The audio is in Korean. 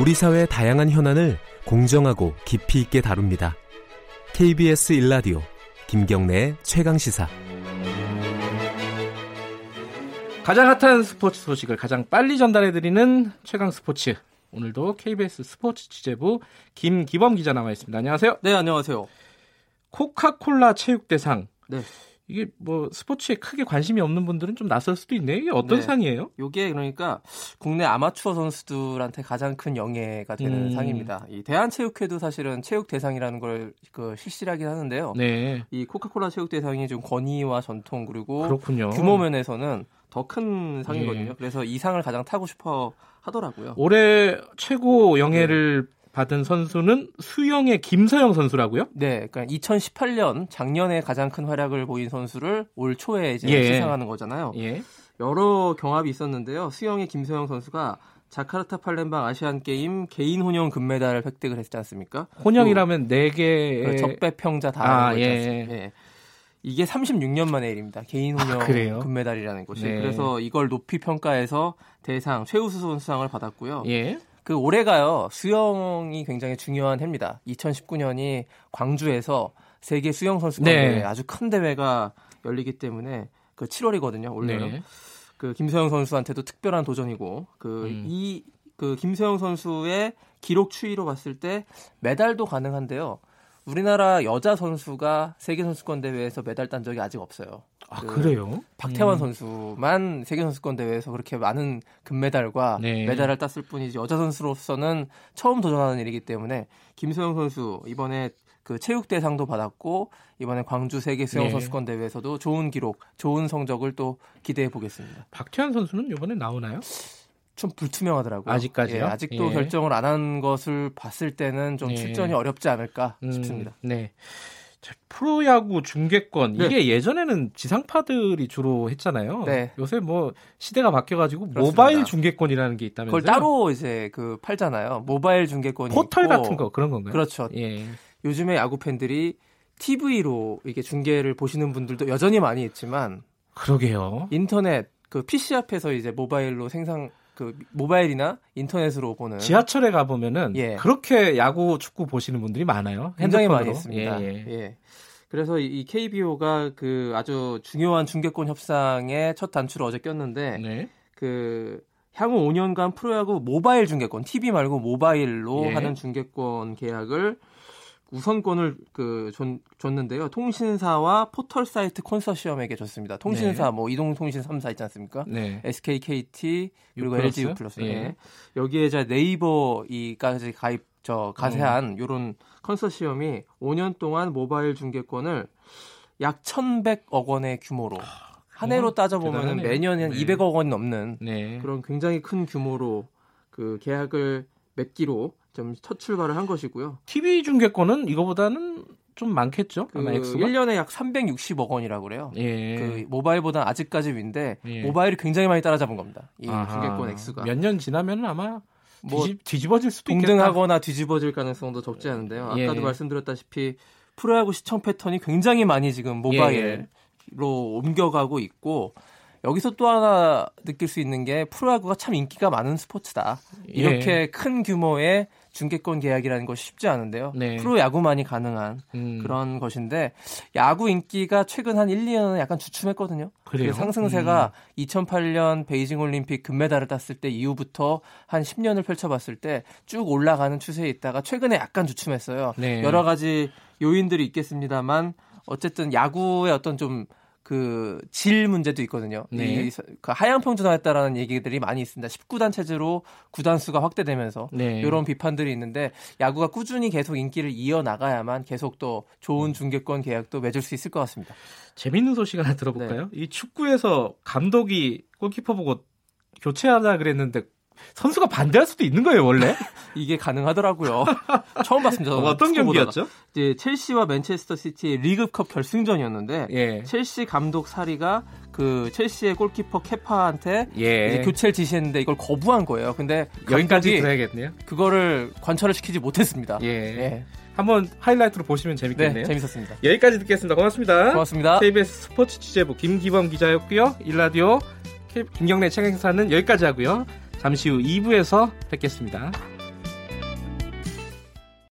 우리 사회의 다양한 현안을 공정하고 깊이 있게 다룹니다. KBS 일라디오 김경래의 최강 시사. 가장 핫한 스포츠 소식을 가장 빨리 전달해 드리는 최강 스포츠. 오늘도 KBS 스포츠 취재부 김기범 기자 나와 있습니다. 안녕하세요. 네, 안녕하세요. 코카콜라 체육대상. 네. 이게 뭐 스포츠에 크게 관심이 없는 분들은 좀 낯설 수도 있네요. 이게 어떤 네. 상이에요? 요게 그러니까 국내 아마추어 선수들한테 가장 큰 영예가 되는 음. 상입니다. 이 대한체육회도 사실은 체육 대상이라는 걸 그 실시하긴 하는데요. 네. 이 코카콜라 체육 대상이 좀 권위와 전통 그리고 그렇군요. 규모 면에서는 더 큰 상이거든요. 예. 그래서 이 상을 가장 타고 싶어 하더라고요. 올해 최고 영예를 받은 선수는 수영의 김서영 선수라고요? 네, 그러니까 2018년 작년에 가장 큰 활약을 보인 선수를 올 초에 이제 예. 시상하는 거잖아요. 예. 여러 경합이 있었는데요. 수영의 김소영 선수가 자카르타 팔렘방 아시안 게임 개인 혼영 금메달을 획득을 했지 않습니까? 혼영이라면 네 개. 그 적배 평자 다 아, 예. 예. 이게 36년 만의 일입니다. 개인 혼영 아? 금메달이라는 것이. 네. 그래서 이걸 높이 평가해서 대상 최우수 선수상을 받았고요. 예. 그 올해가요 수영이 굉장히 중요한 해입니다. 2019년이 광주에서 세계 수영 선수권 네. 대회 아주 큰 대회가 열리기 때문에 그 7월이거든요. 올해는 네. 그 김서영 선수한테도 특별한 도전이고 그 음. 이그 김서영 선수의 기록 추이로 봤을 때 메달도 가능한데요. 우리나라 여자 선수가 세계 선수권 대회에서 메달 딴 적이 아직 없어요. 아, 그 그래요? 박태환 음. 선수만 세계 선수권 대회에서 그렇게 많은 금메달과 네. 메달을 땄을 뿐이지 여자 선수로서는 처음 도전하는 일이기 때문에 김소영 선수 이번에 그 체육 대상도 받았고 이번에 광주 세계 수영 네. 선수권 대회에서도 좋은 기록, 좋은 성적을 또 기대해 보겠습니다. 박태환 선수는 이번에 나오나요? 좀 불투명하더라고요. 아직까지요? 예, 아직도 예. 결정을 안 한 것을 봤을 때는 좀 예. 출전이 어렵지 않을까 음, 싶습니다. 네. 자, 프로야구 중계권 네. 이게 예전에는 지상파들이 주로 했잖아요. 네. 요새 뭐 시대가 바뀌어가지고 그렇습니다. 모바일 중계권이라는 게 있다면서요? 그걸 따로 이제 그 팔잖아요. 모바일 중계권이 포털 있고. 같은 거 그런 건가요? 그렇죠. 예. 요즘에 야구 팬들이 TV로 이게 중계를 보시는 분들도 여전히 많이 있지만 그러게요. 인터넷 그 PC 앞에서 이제 모바일로 생산 그 모바일이나 인터넷으로 보는 지하철에 가 보면은 예. 그렇게 야구 축구 보시는 분들이 많아요. 굉장히 핸드폰으로. 많이 있습니다. 예, 예. 예. 그래서 이 KBO가 그 아주 중요한 중계권 협상에 첫 단추를 어제 꼈는데 네. 그 향후 5년간 프로야구 모바일 중계권, TV 말고 모바일로 예. 하는 중계권 계약을 우선권을 그 줬, 줬는데요. 통신사와 포털 사이트 컨소시엄에게 줬습니다. 통신사 네. 뭐 이동통신 3사 있지 않습니까? 네. SK, KT 그리고 LG U 플러스. 예. 예. 여기에 이제 네이버 이까지 가입 저 가세한 음. 요런 컨소시엄이 5년 동안 모바일 중계권을 약 1,100억 원의 규모로 한 해로 따져보면 아. 매년 한 네. 200억 원이 넘는 네. 그런 굉장히 큰 규모로 그 계약을 맺기로 좀 첫 출발을 한 것이고요. TV 중계권은 이거보다는 좀 많겠죠? 그 아마 액수가? 1년에 약 360억 원이라고 그래요. 예. 그 모바일보다 아직까지 위인데 예. 모바일이 굉장히 많이 따라잡은 겁니다. 이 아하. 중계권 액수가. 몇 년 지나면 아마 뭐 뒤집, 뒤집어질 수도. 동등하거나 뒤집어질 가능성도 적지 않은데요. 아까도 예. 말씀드렸다시피 프로야구 시청 패턴이 굉장히 많이 지금 예. 모바일로 옮겨가고 있고 여기서 또 하나 느낄 수 있는 게 프로야구가 참 인기가 많은 스포츠다. 이렇게 큰 규모의 중계권 계약이라는 것이 쉽지 않은데요. 네. 프로야구만이 가능한 음. 그런 것인데 야구 인기가 최근 한 1, 2년은 약간 주춤했거든요. 그래요? 음. 그 상승세가 2008년 베이징 올림픽 금메달을 땄을 때 이후부터 한 10년을 펼쳐봤을 때 쭉 올라가는 추세에 있다가 최근에 약간 주춤했어요. 네. 여러 가지 요인들이 있겠습니다만 어쨌든 야구의 어떤 좀 그 질 문제도 있거든요. 네. 이 서- 그 하향 평준화했다라는 얘기들이 많이 있습니다. 19단 체제로 구단 수가 확대되면서 네. 이런 비판들이 있는데 야구가 꾸준히 계속 인기를 이어 나가야만 계속 또 음. 좋은 중계권 계약도 맺을 수 있을 것 같습니다. 재밌는 소식 하나 들어볼까요? 네. 이 축구에서 감독이 골키퍼 보고 교체하자 그랬는데 선수가 반대할 수도 있는 거예요, 원래? 이게 가능하더라고요. 처음 봤습니다. 어떤 보다가. 경기였죠? 이제 첼시와 맨체스터 시티의 리그컵 결승전이었는데 예. 첼시 감독 사리가 그 첼시의 골키퍼 케파한테 예. 교체를 지시했는데 이걸 거부한 거예요. 근데 여기까지 들어야겠네요. 그거를 관철을 시키지 못했습니다. 예. 예. 한번 하이라이트로 보시면 네, 재밌겠네요. 재밌었습니다. 여기까지 듣겠습니다. 고맙습니다. 고맙습니다. KBS 스포츠 취재부 김기범 기자였고요. 일라디오 김경래 책행사는 여기까지 하고요. 잠시 후 2부에서 뵙겠습니다.